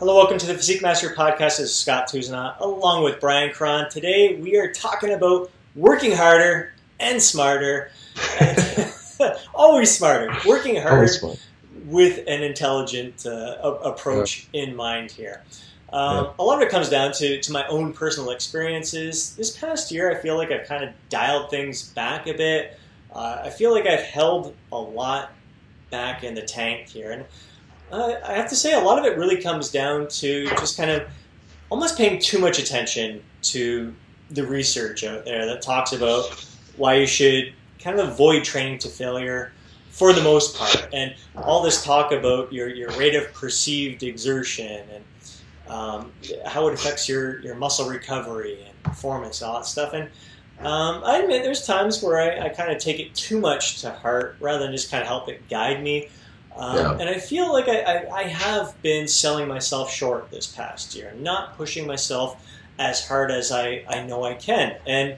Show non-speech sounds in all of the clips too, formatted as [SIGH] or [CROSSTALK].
Hello, welcome to the Physique Master Podcast. This is Scott Tousignant along with Brian Krahn. Today we are talking about working harder and smarter. [LAUGHS] always smarter. Working harder with an intelligent uh, approach yeah. in mind here. Um, yeah. A lot of it comes down to, to my own personal experiences. This past year, I feel like I've kind of dialed things back a bit. Uh, I feel like I've held a lot back in the tank here. And uh, I have to say, a lot of it really comes down to just kind of almost paying too much attention to the research out there that talks about why you should kind of avoid training to failure for the most part. And all this talk about your, your rate of perceived exertion and um, how it affects your, your muscle recovery and performance and all that stuff. And um, I admit there's times where I, I kind of take it too much to heart rather than just kind of help it guide me. Um, yeah. And I feel like I, I, I, have been selling myself short this past year, not pushing myself as hard as I, I know I can. And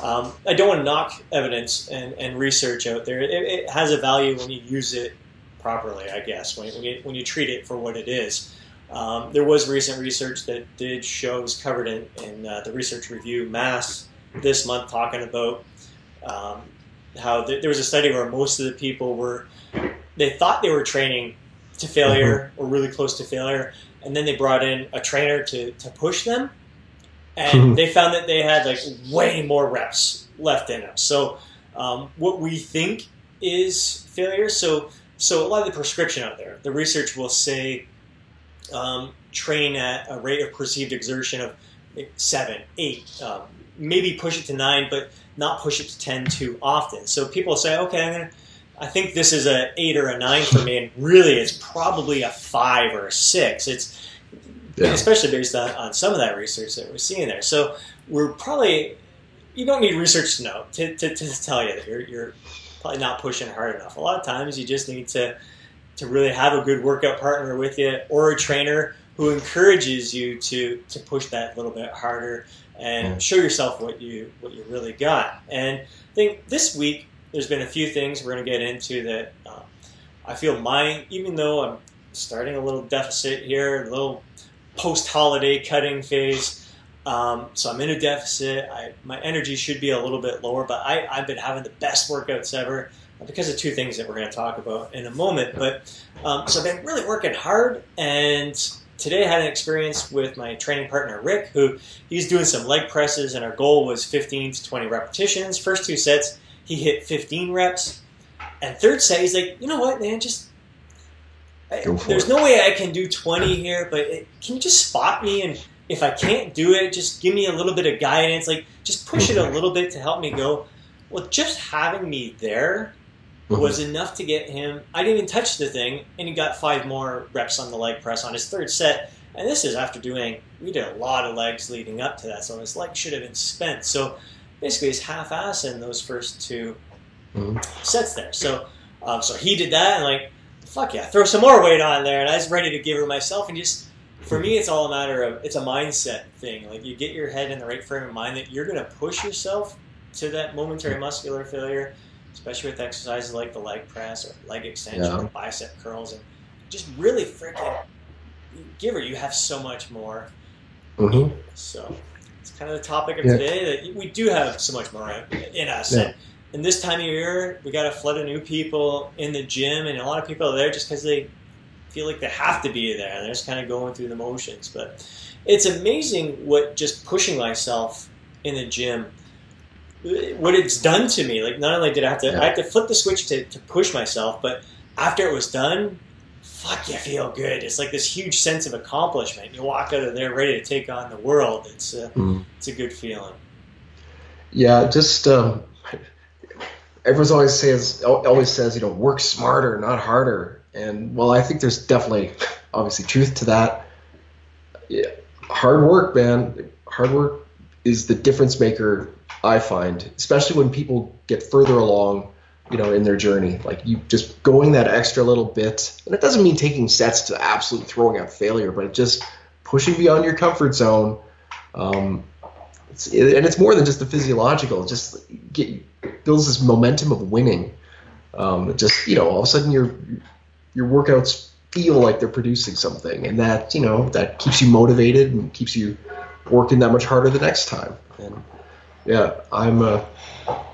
um, I don't want to knock evidence and, and research out there. It, it, has a value when you use it properly, I guess, when, when, you, when you treat it for what it is. Um, there was recent research that did shows covered in, in uh, the research review Mass this month, talking about um, how th- there was a study where most of the people were they thought they were training to failure mm-hmm. or really close to failure, and then they brought in a trainer to, to push them, and mm-hmm. [LAUGHS] they found that they had like way more reps left in them. So um, what we think is failure. So so a lot of the prescription out there, the research will say um, train at a rate of perceived exertion of seven, eight, um, maybe push it to nine, but not push it to ten too often. So people say, okay, I'm gonna I think this is a eight or a nine for me, and really it's probably a five or a six. It's yeah. especially based on, on some of that research that we're seeing there. So we're probably you don't need research to know to, to, to tell you that you're, you're probably not pushing hard enough. A lot of times you just need to to really have a good workout partner with you or a trainer who encourages you to to push that a little bit harder and mm. show yourself what you what you really got. And I think this week there's been a few things we're going to get into that uh, I feel my, even though I'm starting a little deficit here, a little post holiday cutting phase. Um, so I'm in a deficit. I, my energy should be a little bit lower, but I, I've been having the best workouts ever because of two things that we're going to talk about in a moment. But um, so I've been really working hard, and today I had an experience with my training partner Rick, who he's doing some leg presses, and our goal was 15 to 20 repetitions. First two sets, he hit 15 reps. And third set, he's like, you know what, man, just I, there's it. no way I can do 20 here, but it, can you just spot me? And if I can't do it, just give me a little bit of guidance. Like, just push it a little bit to help me go. Well, just having me there mm-hmm. was enough to get him. I didn't even touch the thing, and he got five more reps on the leg press on his third set. And this is after doing, we did a lot of legs leading up to that, so his leg should have been spent. So basically he's half-ass in those first 2 mm-hmm. sets there. So, um, so he did that, and like, fuck yeah, throw some more weight on there, and I was ready to give her myself, and just for me, it's all a matter of it's a mindset thing. Like you get your head in the right frame of mind that you're going to push yourself to that momentary muscular failure, especially with exercises like the leg press or leg extension yeah. or bicep curls, and just really freaking give her. You have so much more. Mm-hmm. So kind of the topic of yeah. today that we do have so much more in us. Yeah. And, this time of year, we got a flood of new people in the gym, and a lot of people are there just because they feel like they have to be there. They're just kind of going through the motions. But it's amazing what just pushing myself in the gym, what it's done to me. Like not only did I have to, yeah. I had to flip the switch to, to push myself, but after it was done, fuck, you feel good. It's like this huge sense of accomplishment. You walk out of there ready to take on the world. It's a, mm. it's a good feeling. Yeah, just um, everyone's always says always says you know work smarter, not harder. And well, I think there's definitely obviously truth to that. Yeah, hard work, man. Hard work is the difference maker. I find, especially when people get further along you know, in their journey. Like you just going that extra little bit, and it doesn't mean taking sets to absolutely throwing out failure, but just pushing beyond your comfort zone. Um, it's, and it's more than just the physiological. It just get, builds this momentum of winning. Um, just you know, all of a sudden your your workouts feel like they're producing something, and that you know that keeps you motivated and keeps you working that much harder the next time. And yeah, I'm uh,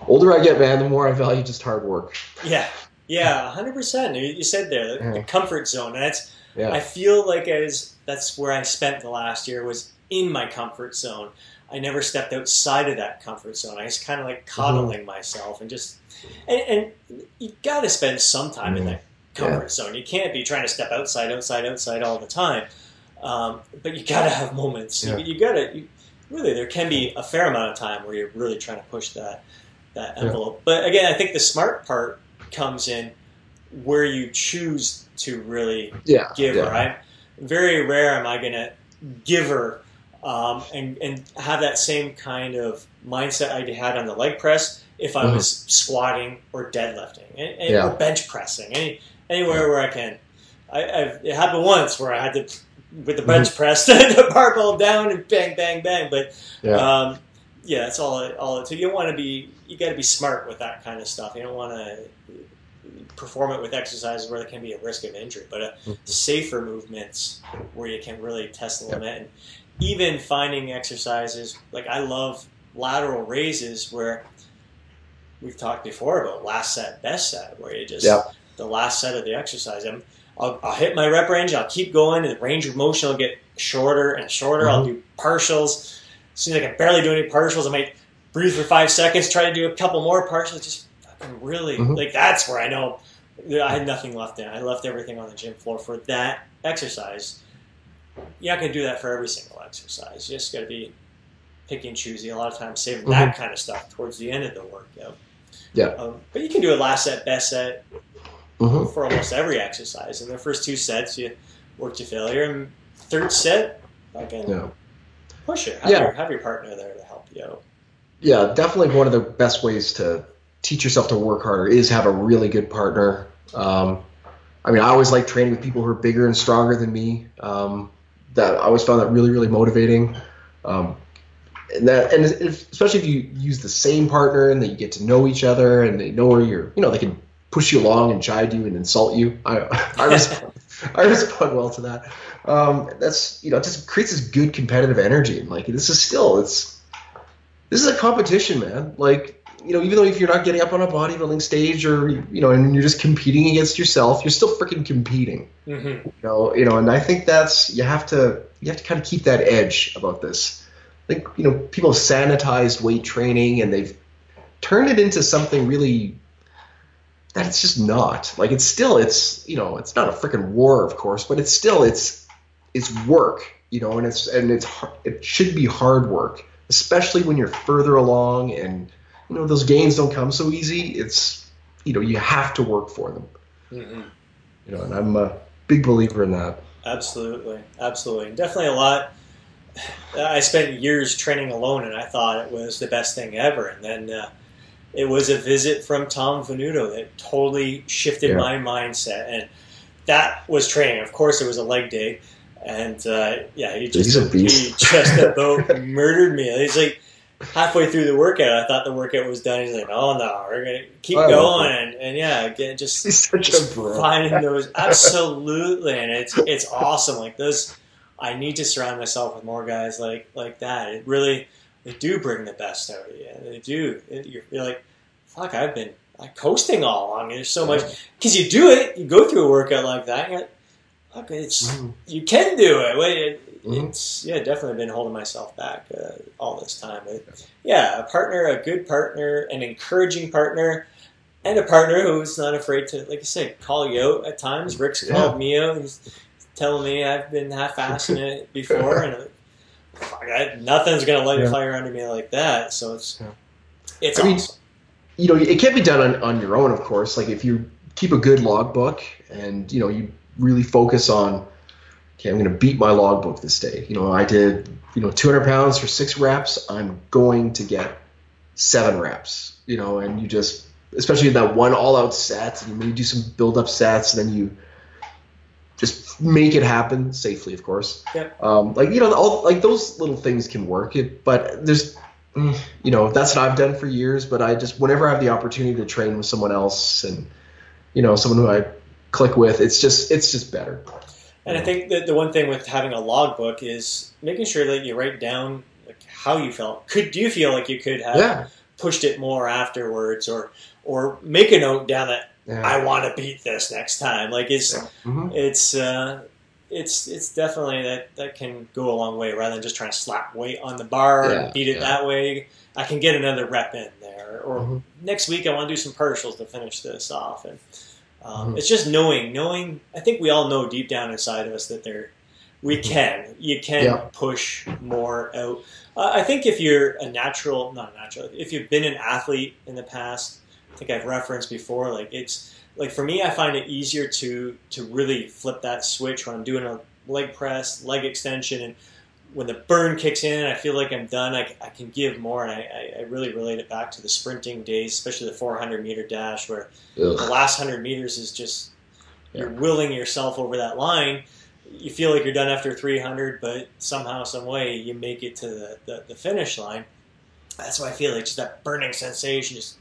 older I get, man, the more I value just hard work. Yeah, yeah, hundred percent. You said there the, yeah. the comfort zone. That's yeah. I feel like as that's where I spent the last year was in my comfort zone. I never stepped outside of that comfort zone. I was kind of like coddling mm-hmm. myself and just and, and you got to spend some time mm-hmm. in that comfort yeah. zone. You can't be trying to step outside, outside, outside all the time. Um, but you got to have moments. You, you got to really. There can be a fair amount of time where you're really trying to push that that envelope. Yeah. But again, I think the smart part comes in where you choose to really yeah, give yeah. right? Very rare am I going to give her um, and, and have that same kind of mindset I had on the leg press if I mm-hmm. was squatting or deadlifting and, and yeah. or bench pressing, any, anywhere where I can. I, I've, it happened once where I had to, with the bench mm-hmm. press, [LAUGHS] the barbell down and bang, bang, bang. But yeah, um, yeah that's all. It, all it, so you don't want to be, you got to be smart with that kind of stuff. You don't want to perform it with exercises where there can be a risk of injury, but uh, mm-hmm. safer movements where you can really test the limit. And even finding exercises like I love lateral raises where we've talked before about last set, best set, where you just the last set of the exercise. i will I'll hit my rep range. I'll keep going, and the range of motion will get shorter and shorter. Mm-hmm. I'll do partials. As soon as I can barely do any partials, I might breathe for five seconds, try to do a couple more partials. Just fucking really mm-hmm. like that's where I know I had nothing left in. I left everything on the gym floor for that exercise. You're not going to do that for every single exercise. You just got to be picky and choosy. A lot of times, saving mm-hmm. that kind of stuff towards the end of the workout. Yeah. Um, but you can do a last set, best set mm-hmm. for almost every exercise. In the first two sets, you work to failure, and third set, again, yeah. push it. Have, yeah. your, have your partner there to help you out. Yeah, definitely one of the best ways to teach yourself to work harder is have a really good partner. Um, I mean, I always like training with people who are bigger and stronger than me. Um, that I always found that really, really motivating. Um, and that, and if, especially if you use the same partner and that you get to know each other and they know where you're, you know, they can push you along and chide you and insult you. I, I respond, [LAUGHS] I respond well to that. Um, that's, you know, it just creates this good competitive energy. And like, this is still, it's, this is a competition, man. Like, you know, even though if you're not getting up on a bodybuilding stage or you know, and you're just competing against yourself, you're still freaking competing. Mm-hmm. You know, you know, and I think that's you have to you have to kind of keep that edge about this. Like you know people have sanitized weight training and they've turned it into something really that it's just not. Like it's still it's you know it's not a freaking war, of course, but it's still it's it's work. You know, and it's and it's it should be hard work, especially when you're further along and you know those gains don't come so easy. It's you know you have to work for them. Mm-hmm. You know, and I'm a big believer in that. Absolutely, absolutely, definitely a lot. I spent years training alone, and I thought it was the best thing ever. And then uh, it was a visit from Tom Venuto that totally shifted yeah. my mindset, and that was training. Of course, it was a leg day, and uh, yeah, he just he [LAUGHS] just about [LAUGHS] murdered me. He's like halfway through the workout, I thought the workout was done. He's like, "Oh no, we're gonna keep oh, going," and, and, yeah, again, just, He's such just a finding [LAUGHS] those absolutely, and it's it's awesome. Like those, I need to surround myself with more guys like like that. It really, they do bring the best out of you. They do. You're, you're like, fuck, I've been like coasting all along. There's so much because you do it. You go through a workout like that. You're like, fuck, it's mm. you can do it. Wait, mm-hmm. it's yeah, definitely been holding myself back uh, all this time. But yeah, a partner, a good partner, an encouraging partner, and a partner who's not afraid to, like I said, call you out at times. Rick's yeah. called me out. He's telling me I've been half-assing it [LAUGHS] before, and I, nothing's gonna light yeah. a fire under me like that. So it's yeah. it's I awesome. Mean, you know, it can't be done on, on your own, of course. Like if you keep a good logbook and you know you really focus on okay, I'm going to beat my logbook this day. You know, I did, you know, 200 pounds for six reps. I'm going to get seven reps, you know, and you just, especially in that one all out set, and you do some build up sets, and then you just make it happen safely, of course. Yeah. Um, like, you know, all, like those little things can work, it, but there's, you know, that's what I've done for years, but I just, whenever I have the opportunity to train with someone else and, you know, someone who I click with. It's just it's just better. And I think that the one thing with having a logbook is making sure that you write down like how you felt. Could do you feel like you could have Yeah. pushed it more afterwards, or or make a note down that Yeah. I want to beat this next time. Like it's Mhm. it's uh, it's it's definitely that that can go a long way rather than just trying to slap weight on the bar Yeah, and beat it yeah. that way. I can get another rep in there, or Mhm. next week I want to do some partials to finish this off. And um, Mhm. it's just knowing, knowing. I think we all know deep down inside of us that there we can, you can Yeah. push more out. Uh, I think if you're a natural, not a natural, if you've been an athlete in the past, think I've referenced before, like it's like for me, I find it easier to to really flip that switch when I'm doing a leg press, leg extension, and when the burn kicks in, I feel like I'm done. I, I can give more, and I, I, really relate it back to the sprinting days, especially the 400 meter dash, where the last 100 meters is just you're willing yourself over that line. You feel like you're done after 300, but somehow, some way, you make it to the, the, the finish line. That's why I feel like just that burning sensation. Just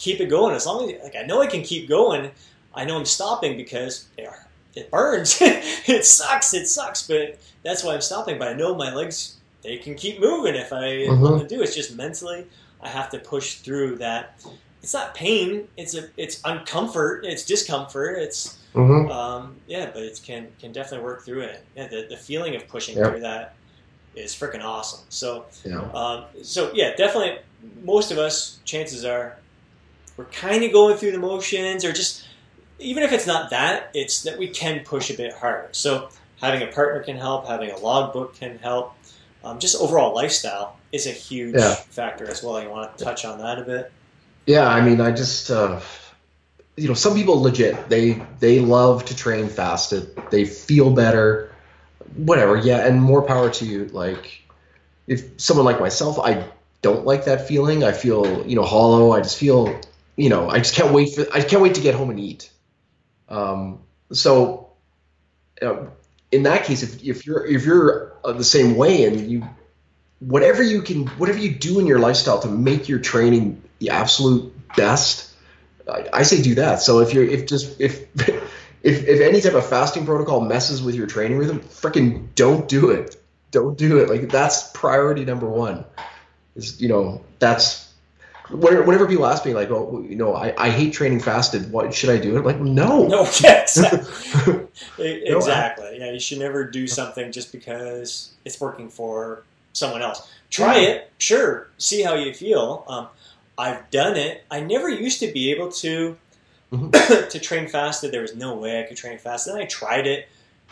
keep it going. As long as like I know I can keep going, I know I'm stopping because it, it burns. [LAUGHS] it sucks. It sucks. But that's why I'm stopping. But I know my legs they can keep moving if I Mhm. want to do. It's just mentally I have to push through that. It's not pain. It's a it's uncomfort. It's discomfort. It's Mhm. um, yeah, but it can can definitely work through it. Yeah, the, the feeling of pushing Yep. through that is freaking awesome. So Yeah. um, so yeah, definitely. Most of us, chances are, we're kind of going through the motions, or just even if it's not that, it's that we can push a bit harder. So having a partner can help. Having a logbook can help. Um, just overall lifestyle is a huge Yeah. factor as well. You want to touch on that a bit? Yeah, I mean, I just, uh, you know, some people legit they they love to train fasted. They feel better, whatever. Yeah, and more power to you. Like, if someone like myself, I don't like that feeling. I feel, you know, hollow. I just feel, you know, I just can't wait for. I can't wait to get home and eat. Um, so, uh, in that case, if if you're if you're uh, the same way and you whatever you can whatever you do in your lifestyle to make your training the absolute best I, I say do that so if you're if just if [LAUGHS] if if any type of fasting protocol messes with your training rhythm freaking don't do it don't do it like that's priority number one is you know that's whenever, whenever people ask me like oh you know I, I hate training fasted what should i do i'm like no No, [LAUGHS] yes, [LAUGHS] exactly. Yeah, you should never do something just because it's working for someone else. Try it, sure. See how you feel. Um, I've done it. I never used to be able to Mhm. [COUGHS] to train fasted. There was no way I could train fast. Then I tried it.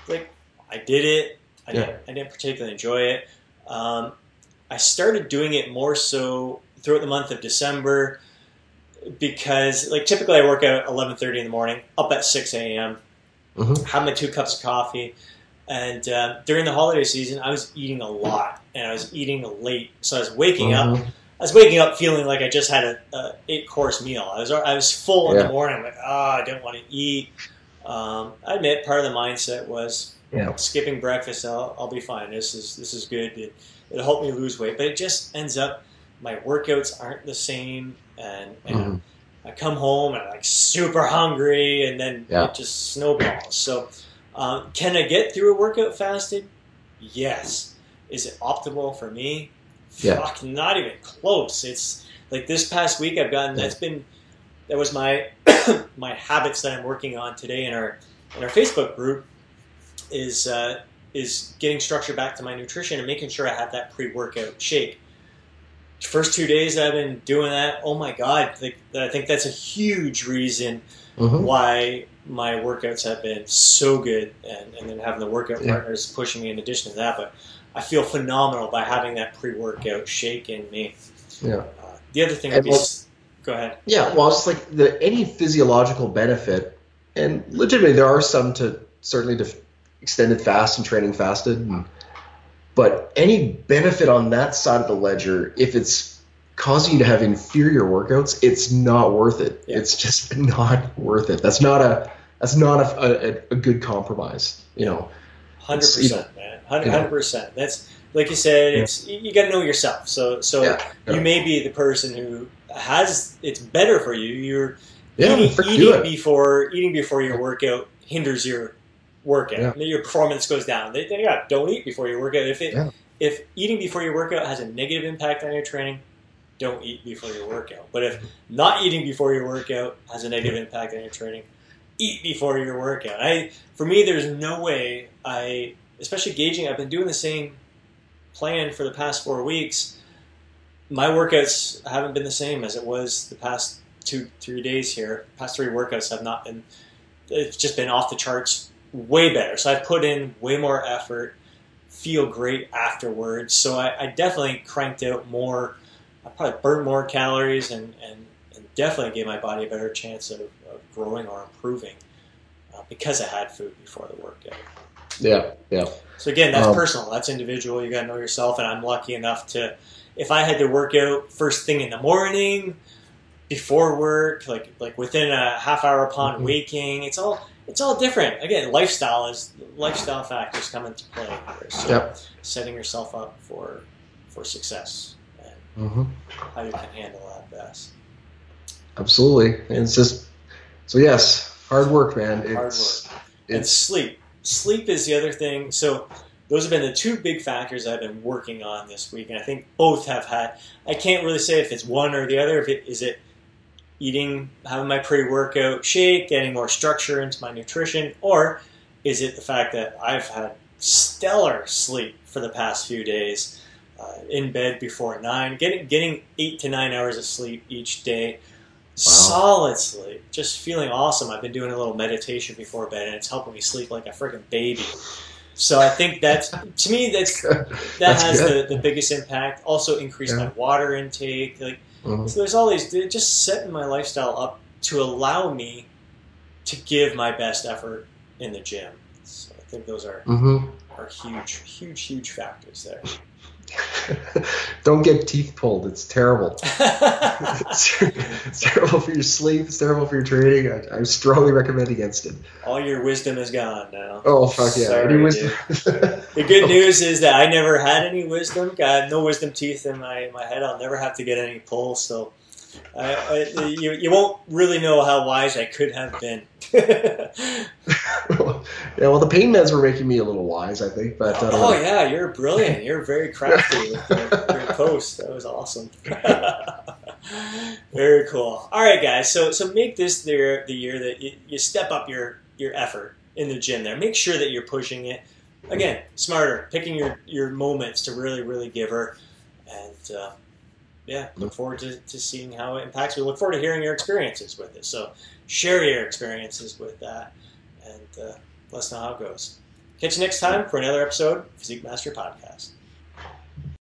Like I did it. I, Yeah. didn't, I didn't particularly enjoy it. Um, I started doing it more so throughout the month of December because, like, typically I work out at eleven thirty in the morning, up at six a.m Mhm. have my two cups of coffee. And uh, during the holiday season, I was eating a lot, and I was eating late. So I was waking up. Mhm. I was waking up feeling like I just had a, a eight course meal. I was I was full in the morning. Like, oh, I didn't want to eat. Um, I admit part of the mindset was Yeah. skipping breakfast. I'll, I'll be fine. This is this is good. It, it'll help me lose weight. But it just ends up my workouts aren't the same, and, and Mhm. I come home and I'm like super hungry, and then Yeah. it just snowballs. So, um, can I get through a workout fasted? Yes. Is it optimal for me? Yeah. Fuck, not even close. It's like this past week I've gotten. Yeah. That's been that was my [COUGHS] my habits that I'm working on today in our in our Facebook group is uh, is getting structure back to my nutrition and making sure I have that pre workout shake first two days I've been doing that. Oh my god! Like, I think that's a huge reason Mhm. why my workouts have been so good, and, and then having the workout Yeah. partners pushing me in addition to that. But I feel phenomenal by having that pre-workout shake in me. Yeah. Uh, the other thing would be, well- go ahead. Yeah, well, it's like the any physiological benefit, and legitimately there are some to certainly to extended fast and training fasted, and, but any benefit on that side of the ledger, if it's causing you to have inferior workouts, it's not worth it. Yeah. It's just [LAUGHS] not worth it. That's not a that's not a, a, a good compromise. You know. Hundred It's, you percent, man. Hundred you know. percent. That's like you said. It's you, you got to know yourself. So so Yeah, yeah. you may be the person who has it's better for you. You're Yeah, eating, eating before eating before your workout hinders your workout. Yeah. Your performance goes down. Then you got don't eat before your workout. If it yeah. if eating before your workout has a negative impact on your training, don't eat before your workout. But if not eating before your workout has a negative impact on your training, eat before your workout. I for me, there's no way I, especially gauging. I've been doing the same plan for the past four weeks. My workouts haven't been the same as it was the past two, three days here. Past three workouts have not been. It's just been off the charts, way better. So I've put in way more effort. Feel great afterwards. So I, I definitely cranked out more. I probably burned more calories and, and, and definitely gave my body a better chance of, of growing or improving uh, because I had food before the workout. Yeah, yeah. So again, that's um, personal. That's individual. You got to know yourself. And I'm lucky enough to, if I had to work out first thing in the morning, before work, like like within a half hour upon mm-hmm. waking, it's all it's all different. Again, lifestyle is lifestyle factors come into play here. So yep. setting yourself up for for success and mm-hmm. how you can handle that best. Absolutely, and it's just so yes, hard work, man. Hard it's, work. It's, and sleep. Sleep is the other thing. So those have been the two big factors I've been working on this week, and I think both have had. I can't really say if it's one or the other. If it is it eating, having my pre-workout shake, getting more structure into my nutrition, or is it the fact that I've had stellar sleep for the past few days, uh, in bed before nine, getting getting eight to nine hours of sleep each day, wow. solid sleep, just feeling awesome. I've been doing a little meditation before bed, and it's helping me sleep like a freaking baby. So I think that's to me that's [LAUGHS] that that's has the, the biggest impact. Also increased yeah. my water intake. Like Mm-hmm. So there's all these, they just setting my lifestyle up to allow me to give my best effort in the gym. So I think those are mm-hmm. are huge, huge, huge factors there. [LAUGHS] Don't get teeth pulled. It's terrible. it's, [LAUGHS] it's, terrible for your sleep. It's terrible for your training. I, I, strongly recommend against it. All your wisdom is gone now. Oh fuck yeah! Sorry, any wisdom? the good [LAUGHS] news is that I never had any wisdom. Got no wisdom teeth in my, my head. I'll never have to get any pulls. So I, I, you, you won't really know how wise I could have been. [LAUGHS] yeah, well, the pain meds were making me a little wise, I think. But oh yeah, you're brilliant. You're very crafty with your, your [LAUGHS] post. That was awesome. [LAUGHS] very cool. All right, guys. So so make this the the year that you, you step up your your effort in the gym. There, make sure that you're pushing it. Again, smarter, picking your your moments to really really give her, and. Uh, yeah, look forward to, to seeing how it impacts. We look forward to hearing your experiences with it. So share your experiences with that and uh, let us know how it goes. Catch you next time for another episode of Physique Master Podcast.